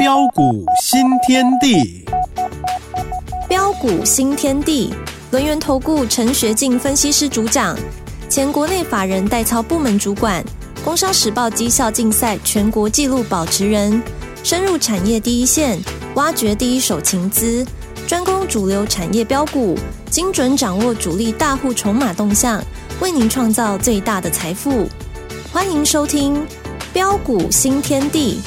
标股新天地，标股新天地，轮源投顾陈学进分析师主讲，前国内法人代操部门主管，工商时报绩效竞赛全国纪录保持人，深入产业第一线，挖掘第一手情资，专攻主流产业标股，精准掌握主力大户筹码动向，为您创造最大的财富。欢迎收听标股新天地。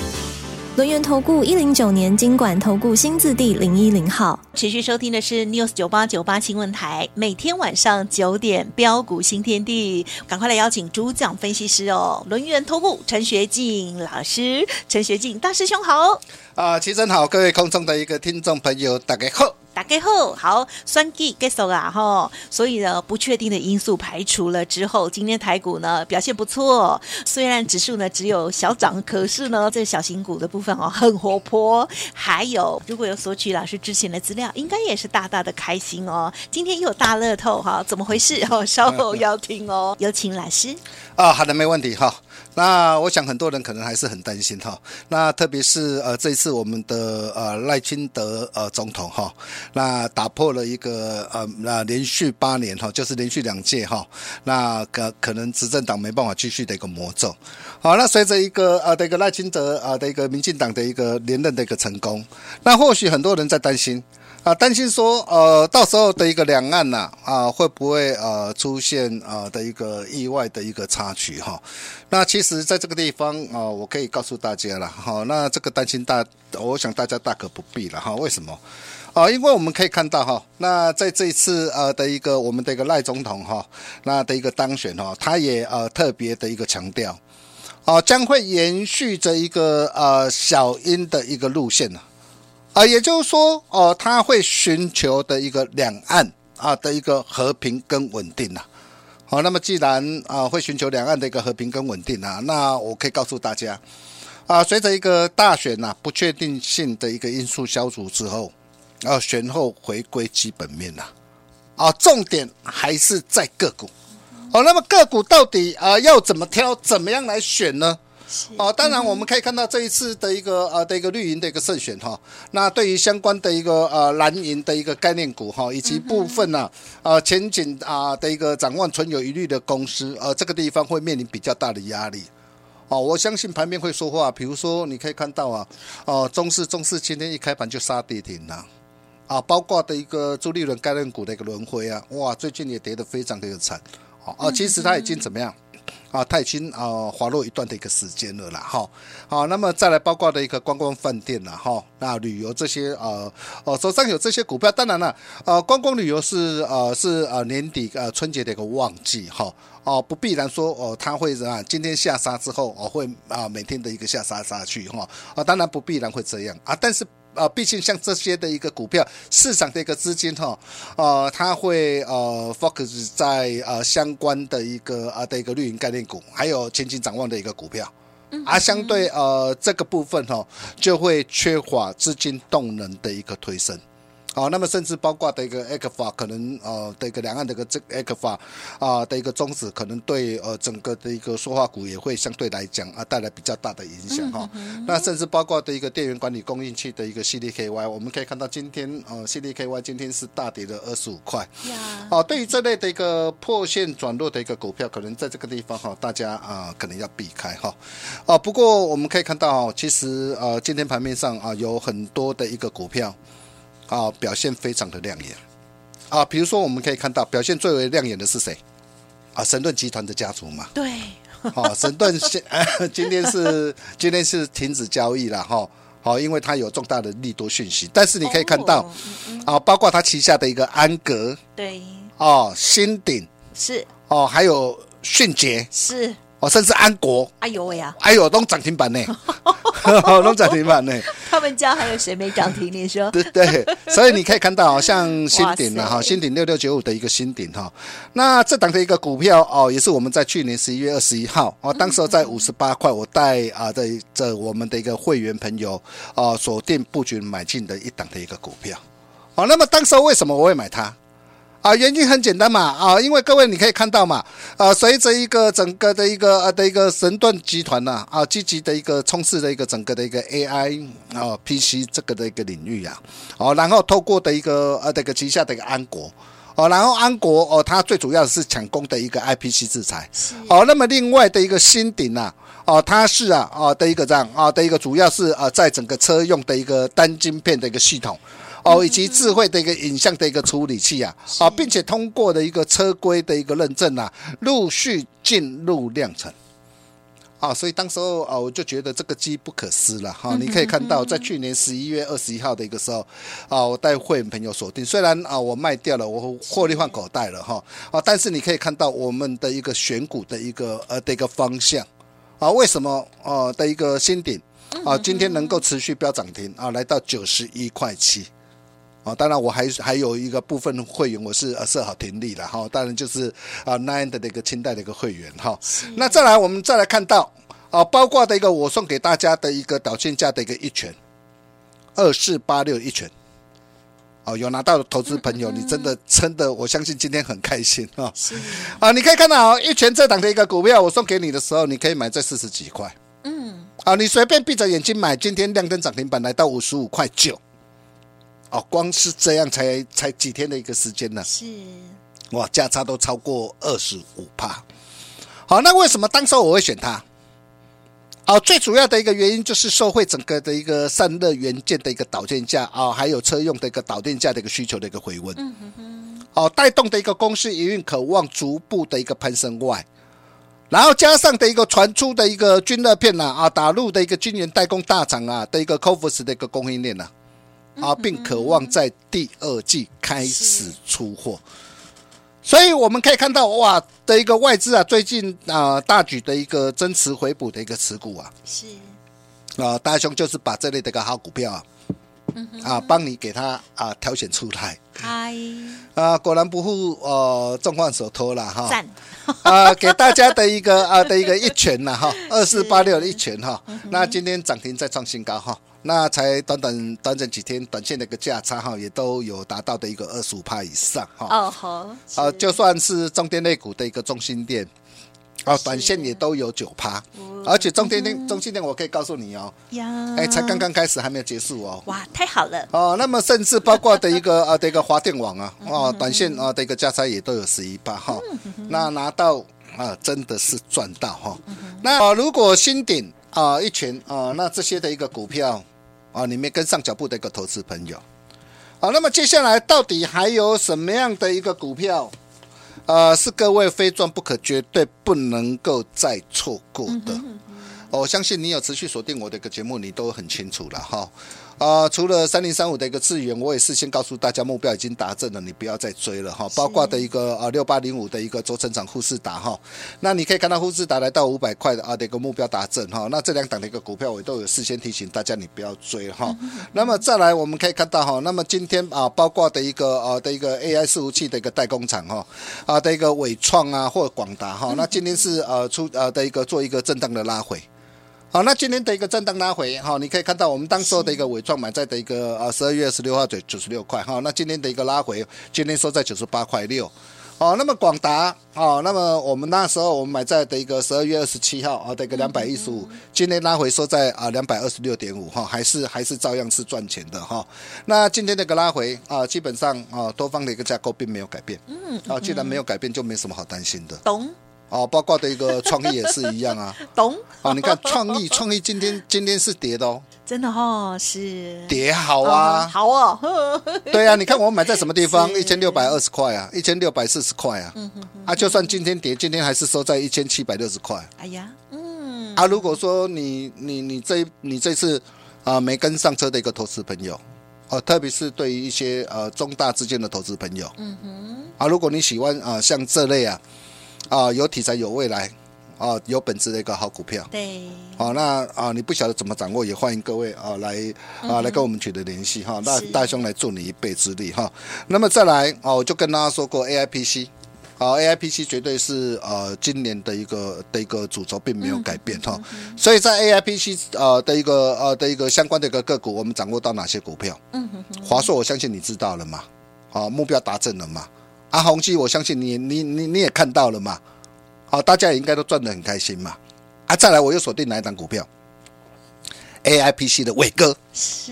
轮源投顾一零九年经管投顾新字第零一零号，持续收听的是 News 九八九八新闻台，每天晚上九点标股新天地，赶快来邀请主讲分析师哦，轮源投顾陈学进老师，陈学进大师兄好，啊，齐真好，各位空中的一个听众朋友，大家好。大家好，好，选举结束啊哈，所以呢，不确定的因素排除了之后，今天台股呢表现不错，虽然指数呢只有小涨，可是呢这小型股的部分哦很活泼，还有如果有索取老师之前的资料，应该也是大大的开心哦。今天又有大乐透哈，怎么回事哦？稍后要听哦，有请老师。啊，好的，没问题哈。那我想很多人可能还是很担心哈。那特别是呃这一次我们的呃赖清德呃总统哈，那打破了一个呃那连续八年哈，就是连续两届哈，那可可能执政党没办法继续的一个魔咒。好，那随着一个呃的一个赖清德啊的一个民进党的一个连任的一个成功，那或许很多人在担心。啊，担心说，呃，到时候的一个两岸呐，啊，会不会呃出现呃的一个意外的一个插曲哈？那其实在这个地方啊，我可以告诉大家了哈，那这个担心大，我想大家大可不必了哈。为什么？啊，因为我们可以看到哈，那在这一次呃的一个我们的一个赖总统哈，那的一个当选哈，他也呃特别的一个强调，啊，将会延续着一个呃小英的一个路线呢。啊也就是说，哦，他会寻求的一个两岸啊的一个和平跟稳定呐。好，那么既然啊会寻求两岸的一个和平跟稳定啊，那我可以告诉大家，啊，随着一个大选呐不确定性的一个因素消除之后，啊，选后回归基本面呐，啊，重点还是在个股。哦，那么个股到底啊要怎么挑，怎么样来选呢？哦，当然我们可以看到这一次的一个呃的一个绿营的一个胜选哈，那对于相关的一个呃蓝营的一个概念股哈，以及部分呢呃前景啊的一个展望存有疑虑的公司，呃这个地方会面临比较大的压力。哦，我相信盘面会说话，比如说你可以看到啊，哦中视中视今天一开盘就杀跌停了，啊包括的一个朱立伦概念股的一个轮回啊，哇最近也跌得非常的惨，啊其实它已经怎么样？啊，它已经啊滑落一段的一个时间了啦，哈，好，那么再来包括的一个观光饭店啦，哈，那旅游这些呃，哦手上有这些股票，当然了，呃，观光旅游是呃是呃年底呃春节的一个旺季，哈，哦不必然说哦它会啊今天下杀之后哦会啊每天的一个下杀下去哈，啊当然不必然会这样啊，但是。啊，毕竟像这些的一个股票市场的一个资金哈，呃，它会呃 focus 在呃相关的一个啊的一个绿营概念股，还有前景展望的一个股票，而相对呃这个部分哈，就会缺乏资金动能的一个推升。好，那么甚至包括的一个 A 克法，可能呃的一个两岸的一个这 A 克法啊的一个宗旨，可能对呃整个的一个塑化股也会相对来讲啊带来比较大的影响哈。那甚至包括的一个电源管理供应器的一个 CDKY，我们可以看到今天呃 CDKY 今天是大跌了二十五块。好，对于这类的一个破线转弱的一个股票，可能在这个地方哈，大家啊可能要避开哈。啊，不过我们可以看到，其实呃今天盘面上啊有很多的一个股票。啊，表现非常的亮眼啊！比如说，我们可以看到表现最为亮眼的是谁？啊，神盾集团的家族嘛。对。好，神盾现 今天是今天是停止交易了哈。好，因为它有重大的利多讯息。但是你可以看到，啊，包括它旗下的一个安格，对。哦，新鼎是。哦，还有迅捷是。哦，甚至安国。哎呦喂呀！哎呦，都涨停板呢。都涨停板呢？他们家还有谁没涨停？你说？对对，所以你可以看到，像新鼎了哈，新鼎六六九五的一个新鼎哈，那这档的一个股票哦，也是我们在去年十一月二十一号哦，当时在五十八块，我带啊的这我们的一个会员朋友啊锁定布局买进的一档的一个股票。好，那么当时为什么我会买它？啊，原因很简单嘛，啊，因为各位你可以看到嘛，啊，随着一个整个的一个呃的一个神盾集团呐，啊，积极的一个冲刺的一个整个的一个 AI 啊 PC 这个的一个领域啊，哦，然后透过的一个呃这个旗下的一个安国，哦，然后安国哦，它最主要是抢攻的一个 IPC 制裁，哦，那么另外的一个新鼎呐，哦，它是啊，哦的一个这样啊的一个主要是呃在整个车用的一个单晶片的一个系统。哦，以及智慧的一个影像的一个处理器啊，啊，并且通过的一个车规的一个认证啊，陆续进入量产，啊，所以当时候啊，我就觉得这个机不可失了哈。你可以看到，在去年十一月二十一号的一个时候，啊，我带会员朋友锁定，虽然啊我卖掉了，我获利换口袋了哈，啊，但是你可以看到我们的一个选股的一个呃的一个方向，啊，为什么啊的一个新顶啊今天能够持续飙涨停啊，来到九十一块七。啊，当然我还还有一个部分会员，我是呃设好停利了哈。当然就是啊 Nine 的一个清代的一个会员哈。那再来，我们再来看到啊，包括的一个我送给大家的一个导线价的一个一拳，二四八六一拳。哦，有拿到的投资朋友，你真的真的，我相信今天很开心啊。是啊，你可以看到一拳这档的一个股票，我送给你的时候，你可以买在四十几块。嗯。啊，你随便闭着眼睛买，今天亮灯涨停板来到五十五块九。哦，光是这样才才几天的一个时间呢？是，哇，价差都超过二十五帕。好，那为什么当时我会选它？哦，最主要的一个原因就是受惠整个的一个散热元件的一个导电价啊，还有车用的一个导电价的一个需求的一个回温。嗯哼哼。哦，带动的一个公司营运渴望逐步的一个攀升外，然后加上的一个传出的一个均热片呐啊，打入的一个晶圆代工大厂啊的一个 CoWoS 的一个供应链呐。啊，并渴望在第二季开始出货，所以我们可以看到哇的一个外资啊，最近啊大举的一个增持回补的一个持股啊，是。啊，大兄就是把这类的一个好股票啊，啊帮你给他啊挑选出来，嗨。啊，果然不负呃众望所托了哈，赞。啊，给大家的一个啊的一个一拳呐哈，二四八六的一拳哈，那今天涨停再创新高哈。那才短短短短几天，短线的一个价差哈，也都有达到的一个二十五帕以上哈。哦好，啊，就算是中电类股的一个中心店，啊，短线也都有九趴，而且中电电中心店，我可以告诉你哦，呀，哎，才刚刚开始，还没有结束哦。哇，太好了。哦，那么甚至包括的一个 啊的一个华电网啊，哦，短线啊的一个价差也都有十一趴哈。那拿到啊，真的是赚到哈。那如果新鼎啊一群啊，那这些的一个股票。啊，你没跟上脚步的一个投资朋友，好，那么接下来到底还有什么样的一个股票，呃，是各位非赚不可、绝对不能够再错过的？我相信你有持续锁定我的一个节目，你都很清楚了哈。啊，除了三零三五的一个智源，我也事先告诉大家目标已经达阵了，你不要再追了哈。包括的一个啊六八零五的一个轴承厂富士达哈，那你可以看到富士达来到五百块的啊的一个目标达阵哈。那这两档的一个股票我都有事先提醒大家，你不要追哈。那么再来我们可以看到哈，那么今天啊包括的一个啊的一个 AI 伺服器的一个代工厂哈啊的一个伟创啊或广达哈，那今天是呃出呃的一个做一个震荡的拉回。好，那今天的一个震荡拉回，哈，你可以看到我们当时候的一个尾创买在的一个呃十二月二十六号九九十六块，哈，那今天的一个拉回，今天收在九十八块六，哦，那么广达，啊，那么我们那时候我们买在的一个十二月二十七号啊的一个两百一十五，今天拉回收在啊两百二十六点五，哈，还是还是照样是赚钱的哈。那今天的一个拉回啊，基本上啊多方的一个架构并没有改变，嗯，啊，既然没有改变，就没什么好担心的，懂。哦，包括的一个创意也是一样啊，懂？啊，你看创意，创意今天今天是跌的哦，真的哦，是。跌好啊，好哦，对啊，你看我买在什么地方？一千六百二十块啊，一千六百四十块啊，嗯哼哼，啊，就算今天跌，今天还是收在一千七百六十块。哎呀，嗯，啊，如果说你你你这你这次啊没跟上车的一个投资朋友，哦，特别是对于一些呃中大之间的投资朋友，嗯哼，啊，如果你喜欢啊像这类啊。啊，有题材有未来，啊，有本质的一个好股票。对，好、啊，那啊，你不晓得怎么掌握，也欢迎各位啊来啊来跟我们取得联系哈。那大兄来助你一臂之力哈。那么再来哦、啊，我就跟大家说过，AIPC，啊，AIPC 绝对是呃今年的一个的一个主轴，并没有改变哈。所以在 AIPC 呃的一个呃的一个相关的一个个股，我们掌握到哪些股票？嗯哼哼。华硕，我相信你知道了嘛？啊，目标达阵了嘛？啊，宏基，我相信你你你你也看到了嘛，好，大家也应该都赚得很开心嘛。啊，再来我又锁定哪一档股票？AIPC 的伟哥是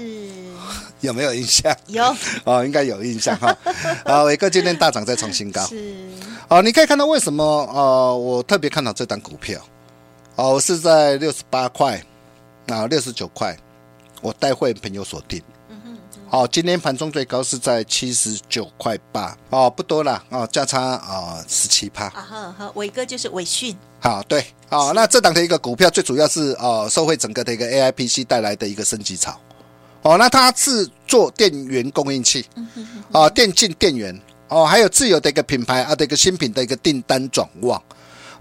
有没有印象？有 哦，应该有印象哈。啊，伟哥今天大涨再创新高。是哦，你可以看到为什么呃，我特别看好这档股票。哦，我是在六十八块啊，六十九块，我带会朋友锁定。好，今天盘中最高是在七十九块八，哦，不多了，哦，价差啊十七趴。啊哈哈，伟哥就是伟讯。好，对，哦，那这档的一个股票最主要是呃，受惠整个的一个 AIPC 带来的一个升级潮。哦，那它是做电源供应器，啊，电竞电源，哦，还有自有的一个品牌啊的一个新品的一个订单转旺。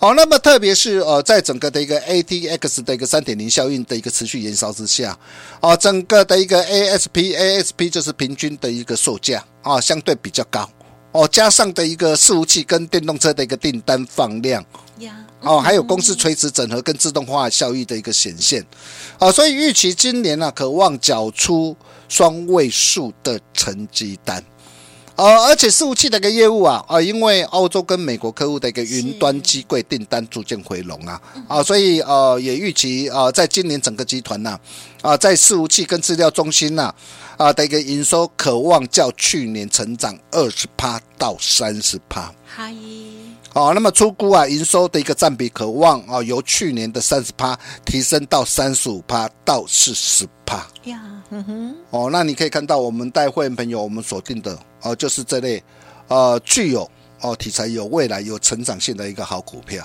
好，那么特别是呃，在整个的一个 ATX 的一个三点零效应的一个持续延烧之下，啊，整个的一个 ASP，ASP 就是平均的一个售价啊，相对比较高哦，加上的一个伺服器跟电动车的一个订单放量，哦，还有公司垂直整合跟自动化效益的一个显现，啊，所以预期今年呢，可望缴出双位数的成绩单。呃，而且伺服器的一个业务啊，啊，因为澳洲跟美国客户的一个云端机柜订单逐渐回笼啊，啊，所以呃，也预期啊，在今年整个集团呐，啊，在伺服器跟资料中心呐，啊的一个营收，可望较去年成长二十趴到三十趴。嗨，好，那么出估啊，营收的一个占比可望啊，由去年的三十趴提升到三十五趴到四十趴。呀，嗯哼，哦，那你可以看到我们带会员朋友我们锁定的。哦，就是这类，呃，具有哦题材、有未来、有成长性的一个好股票，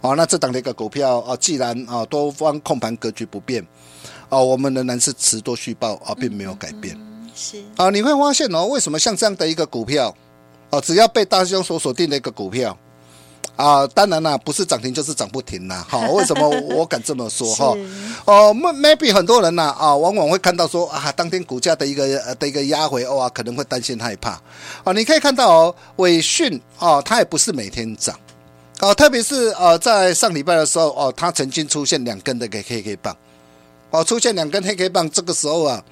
哦，那这档的一个股票啊，既然啊多方控盘格局不变，哦，我们仍然是持多续报啊，并没有改变。嗯、是啊，你会发现哦，为什么像这样的一个股票，哦，只要被大兄所锁定的一个股票。啊，当然啦，不是涨停就是涨不停啦。好，为什么我敢这么说哈？哦，maybe 很多人呐啊，往往会看到说啊，当天股价的一个的一个压回哦，可能会担心害怕。啊，你可以看到哦，伟讯哦，它也不是每天涨哦，特别是呃，在上礼拜的时候哦，它曾经出现两根的 K K K 棒哦，出现两根黑 K 棒，这个时候啊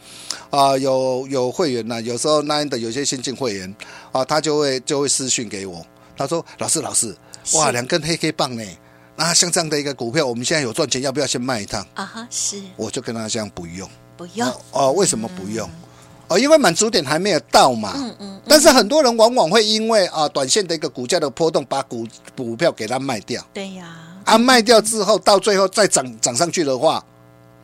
啊，有有会员呐，有时候那样的有些新进会员啊，他就会就会私讯给我，他说老师老师。哇，两根黑黑棒呢？那像这样的一个股票，我们现在有赚钱，要不要先卖一趟？啊哈，是。我就跟他讲不用，不用。哦，为什么不用？哦，因为满足点还没有到嘛。嗯嗯。但是很多人往往会因为啊，短线的一个股价的波动，把股股票给它卖掉。对呀。啊，卖掉之后，到最后再涨涨上去的话。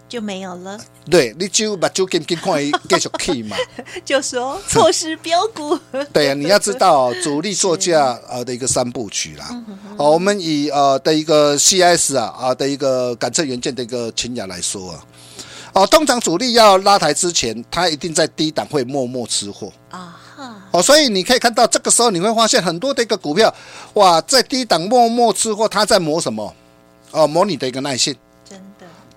就没有了。对，你就把就跟跟看继续去嘛。就说错失标股。对呀，你要知道主力作价呃的一个三部曲啦。哦，我们以呃的一个 CIS 啊啊的一个感测元件的一个群雅来说啊，哦，通常主力要拉抬之前，他一定在低档会默默吃货啊哈。哦，所以你可以看到这个时候你会发现很多的一个股票，哇，在低档默默吃货，他在磨什么？哦，磨你的一个耐性。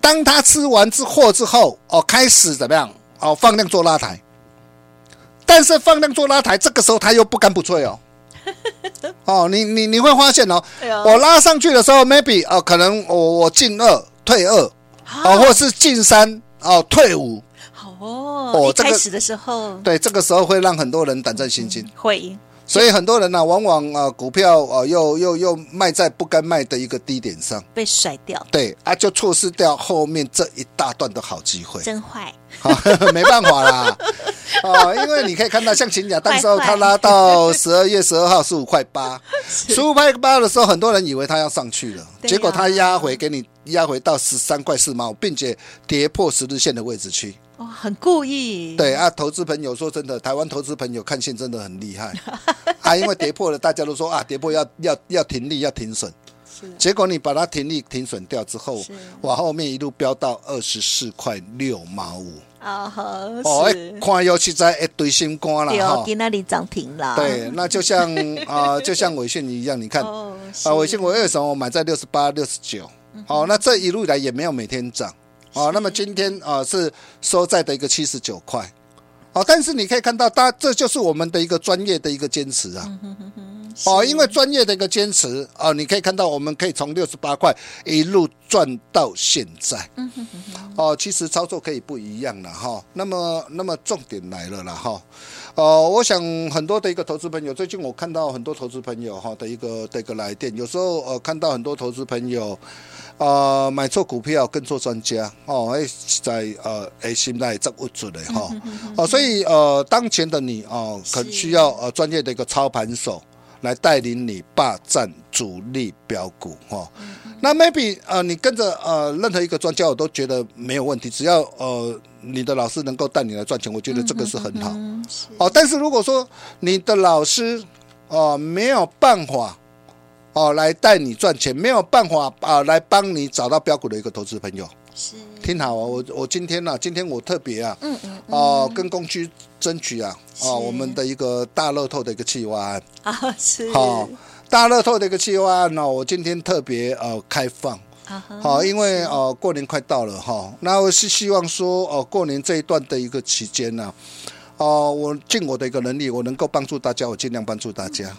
当他吃完之货之后，哦，开始怎么样？哦，放量做拉抬，但是放量做拉抬，这个时候他又不干不脆哦。哦，你你你会发现哦，我拉上去的时候，maybe 哦，可能我我进二退二，哦，或者是进三哦退五。好哦，哦，这个、开始的时候，对，这个时候会让很多人胆战心惊。会。所以很多人呢、啊，往往啊，股票啊，又又又卖在不该卖的一个低点上，被甩掉。对啊，就错失掉后面这一大段的好机会。真坏，没办法啦。哦，因为你可以看到，像勤雅，当时候他拉到十二月十二号十五块八，十五块八的时候，很多人以为他要上去了，结果他压回给你压回到十三块四毛，并且跌破十日线的位置去。哦，很故意。对啊，投资朋友说真的，台湾投资朋友看线真的很厉害 啊，因为跌破了，大家都说啊，跌破要要要停利要停损，是。结果你把它停利停损掉之后，往后面一路飙到二十四块六毛五啊，好，哦，看又实在一堆新瓜了哈，给那里涨停了。对，那就像 啊，就像伟讯一样，你看啊，伟讯我为什么我买在六十八六十九？哦，那这一路以来也没有每天涨。哦，那么今天啊、呃、是收在的一个七十九块，哦，但是你可以看到，大这就是我们的一个专业的一个坚持啊，哦，因为专业的一个坚持啊，你可以看到，我们可以从六十八块一路赚到现在。嗯哼哼哼。哦，其实操作可以不一样了哈。那么，那么重点来了啦哈。哦，我想很多的一个投资朋友，最近我看到很多投资朋友哈的一个的一个来电，有时候呃看到很多投资朋友。啊、呃，买错股票跟错专家哦，哎，在呃哎，心态这不住的哈哦，所以呃，当前的你哦，可需要呃专业的一个操盘手来带领你霸占主力标股哈。那 maybe 呃，你跟着呃任何一个专家，我都觉得没有问题，只要呃你的老师能够带你来赚钱，我觉得这个是很好哦。但是如果说你的老师哦、呃、没有办法。哦，来带你赚钱，没有办法啊，来帮你找到标股的一个投资朋友。是，听好啊，我我今天呢、啊，今天我特别啊，嗯嗯，哦、嗯，跟工区争取啊，哦，我们的一个大乐透的一个计划案。啊，是，好，大乐透的一个计划案呢，我今天特别呃开放，好，因为呃过年快到了哈，那我是希望说哦过年这一段的一个期间呢，哦，我尽我的一个能力，我能够帮助大家，我尽量帮助大家。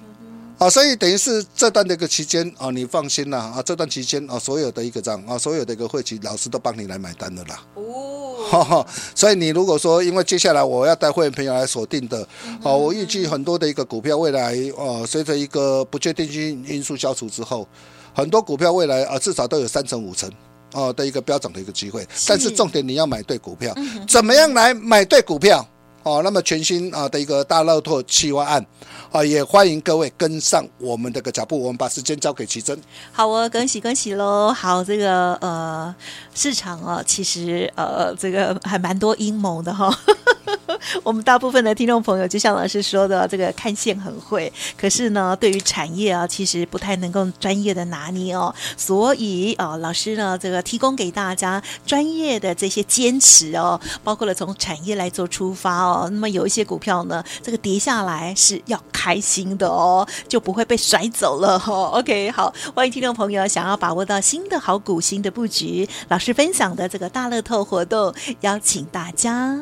啊，所以等于是这段的一个期间啊，你放心啦啊，这段期间啊，所有的一个账啊，所有的一个会期，老师都帮你来买单的啦。哦，所以你如果说，因为接下来我要带会员朋友来锁定的，哦，我预计很多的一个股票未来哦，随着一个不确定性因素消除之后，很多股票未来啊，至少都有三成五成哦的一个飙涨的一个机会。但是重点你要买对股票，怎么样来买对股票？哦，那么全新啊的一个大乐透企划案，啊，也欢迎各位跟上我们的个脚步。我们把时间交给奇珍。好哦，恭喜恭喜喽！好，这个呃市场啊，其实呃这个还蛮多阴谋的哈、哦。我们大部分的听众朋友，就像老师说的，这个看线很会，可是呢，对于产业啊，其实不太能够专业的拿捏哦。所以啊，老师呢，这个提供给大家专业的这些坚持哦，包括了从产业来做出发哦。哦，那么有一些股票呢，这个跌下来是要开心的哦，就不会被甩走了哦。OK，好，欢迎听众朋友想要把握到新的好股、新的布局，老师分享的这个大乐透活动，邀请大家。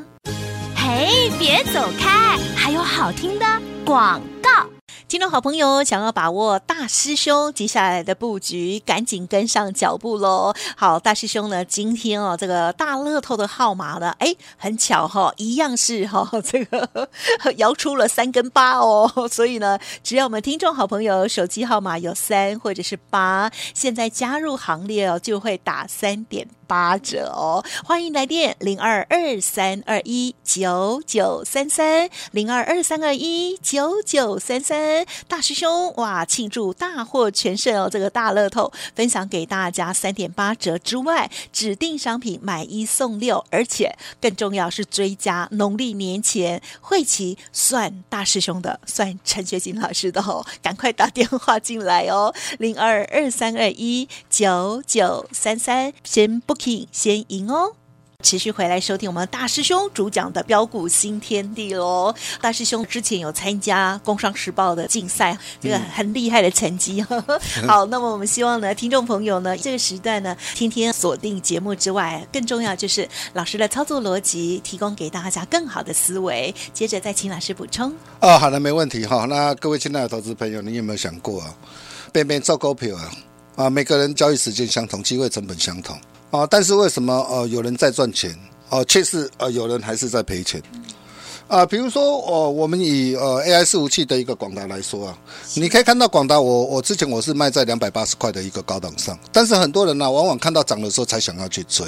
嘿，别走开，还有好听的广告。听众好朋友，想要把握大师兄接下来的布局，赶紧跟上脚步喽！好，大师兄呢，今天哦，这个大乐透的号码呢，哎，很巧哈、哦，一样是哈、哦，这个摇出了三跟八哦，所以呢，只要我们听众好朋友手机号码有三或者是八，现在加入行列哦，就会打三点八折哦，欢迎来电零二二三二一九九三三零二二三二一九九三三。大师兄哇，庆祝大获全胜哦！这个大乐透分享给大家三点八折之外，指定商品买一送六，而且更重要是追加农历年前会期算大师兄的，算陈学金老师的哦，赶快打电话进来哦，零二二三二一九九三三，先不先赢哦。持续回来收听我们大师兄主讲的标股新天地喽！大师兄之前有参加《工商时报》的竞赛，这个很厉害的成绩。嗯、好，那么我们希望呢，听众朋友呢，这个时段呢，天天锁定节目之外，更重要就是老师的操作逻辑，提供给大家更好的思维。接着再请老师补充。哦，好的，没问题哈。那各位亲爱的投资朋友，你有没有想过啊？边边做股票啊？啊，每个人交易时间相同，机会成本相同。啊，但是为什么呃有人在赚钱，哦，却是呃有人还是在赔钱？啊，比如说哦，我们以呃 AI 伺服器的一个广达来说啊，你可以看到广达，我我之前我是卖在两百八十块的一个高档上，但是很多人呢，往往看到涨的时候才想要去追，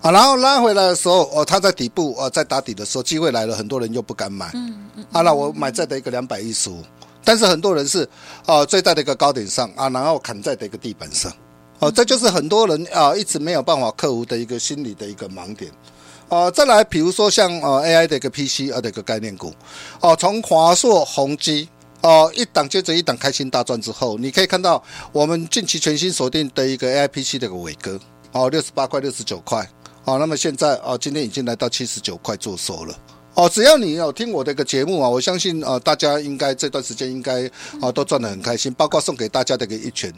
啊，然后拉回来的时候，哦，它在底部哦，在打底的时候，机会来了，很多人又不敢买，嗯嗯，啊，那我买在的一个两百一十五，但是很多人是哦，最大的一个高点上啊，然后砍在的一个地板上。哦，这就是很多人啊一直没有办法克服的一个心理的一个盲点。啊，再来，比如说像呃 AI 的一个 PC 啊的一个概念股，哦，从华硕、宏碁哦一档接着一档开心大赚之后，你可以看到我们近期全新锁定的一个 AI PC 的一个伟哥，哦，六十八块、六十九块，哦，那么现在哦今天已经来到七十九块做收了。哦，只要你有听我的一个节目啊，我相信啊大家应该这段时间应该啊都赚得很开心，包括送给大家的一个一拳。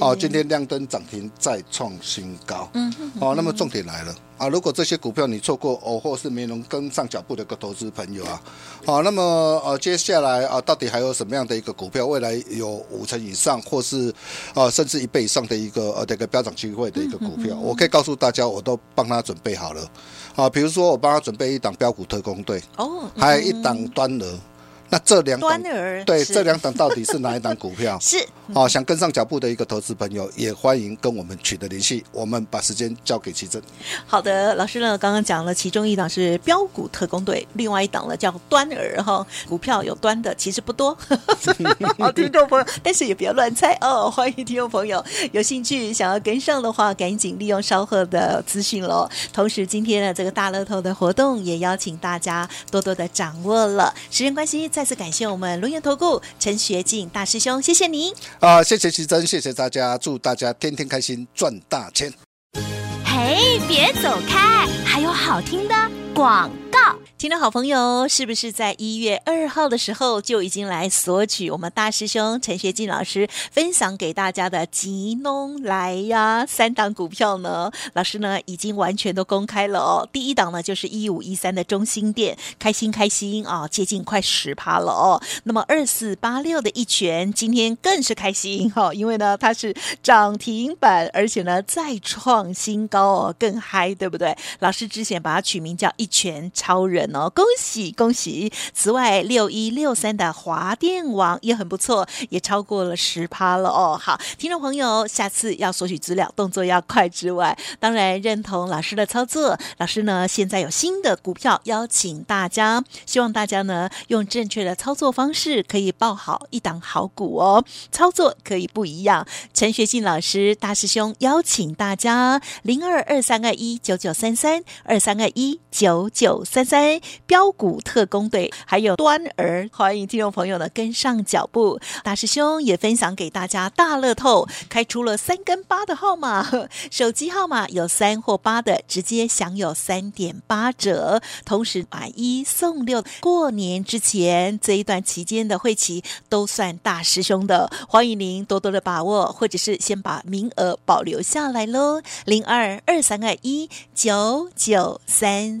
哦，今天亮灯涨停再创新高。嗯哼，哼，哦，那么重点来了啊！如果这些股票你错过哦，或是没能跟上脚步的一个投资朋友啊，好，那么呃，接下来啊，到底还有什么样的一个股票，未来有五成以上，或是啊，甚至一倍以上的一个呃这个飙涨机会的一个股票，嗯哼哼，我可以告诉大家，我都帮他准备好了。啊，比如说我帮他准备一档标股特工队，哦，还有一档端儿。那这两档对这两档到底是哪一档股票？是哦，想跟上脚步的一个投资朋友，也欢迎跟我们取得联系。我们把时间交给奇珍。好的，老师呢刚刚讲了，其中一档是标股特工队，另外一档呢叫端儿哈。股票有端的其实不多，好听众朋友，但是也不要乱猜哦。欢迎听众朋友有兴趣想要跟上的话，赶紧利用稍后的资讯喽。同时，今天的这个大乐透的活动也邀请大家多多的掌握了。时间关系。再次感谢我们龙岩投顾陈学进大师兄，谢谢您啊！谢谢奇珍，谢谢大家，祝大家天天开心，赚大钱！嘿，别走开，还有好听的广告。听众好朋友，是不是在一月二号的时候就已经来索取我们大师兄陈学进老师分享给大家的吉农来呀三档股票呢？老师呢已经完全都公开了哦。第一档呢就是一五一三的中心店，开心开心啊、接近快十趴了哦。那么二四八六的一拳今天更是开心哈、哦，因为呢它是涨停板，而且呢再创新高哦，更嗨，对不对？老师之前把它取名叫一拳超人哦。恭喜恭喜！此外，六一六三的华电网也很不错，也超过了十趴了哦。好，听众朋友，下次要索取资料，动作要快之外，当然认同老师的操作。老师呢，现在有新的股票邀请大家，希望大家呢用正确的操作方式，可以抱好一档好股哦。操作可以不一样。陈学进老师大师兄邀请大家，零二二三二一九九三三二三二一九九三三。标股特工队，还有端儿，欢迎听众朋友呢跟上脚步。大师兄也分享给大家，大乐透开出了三跟八的号码，手机号码有三或八的，直接享有三点八折，同时买一送六。过年之前这一段期间的会期都算大师兄的，欢迎您多多的把握，或者是先把名额保留下来喽。零二二三二一九九三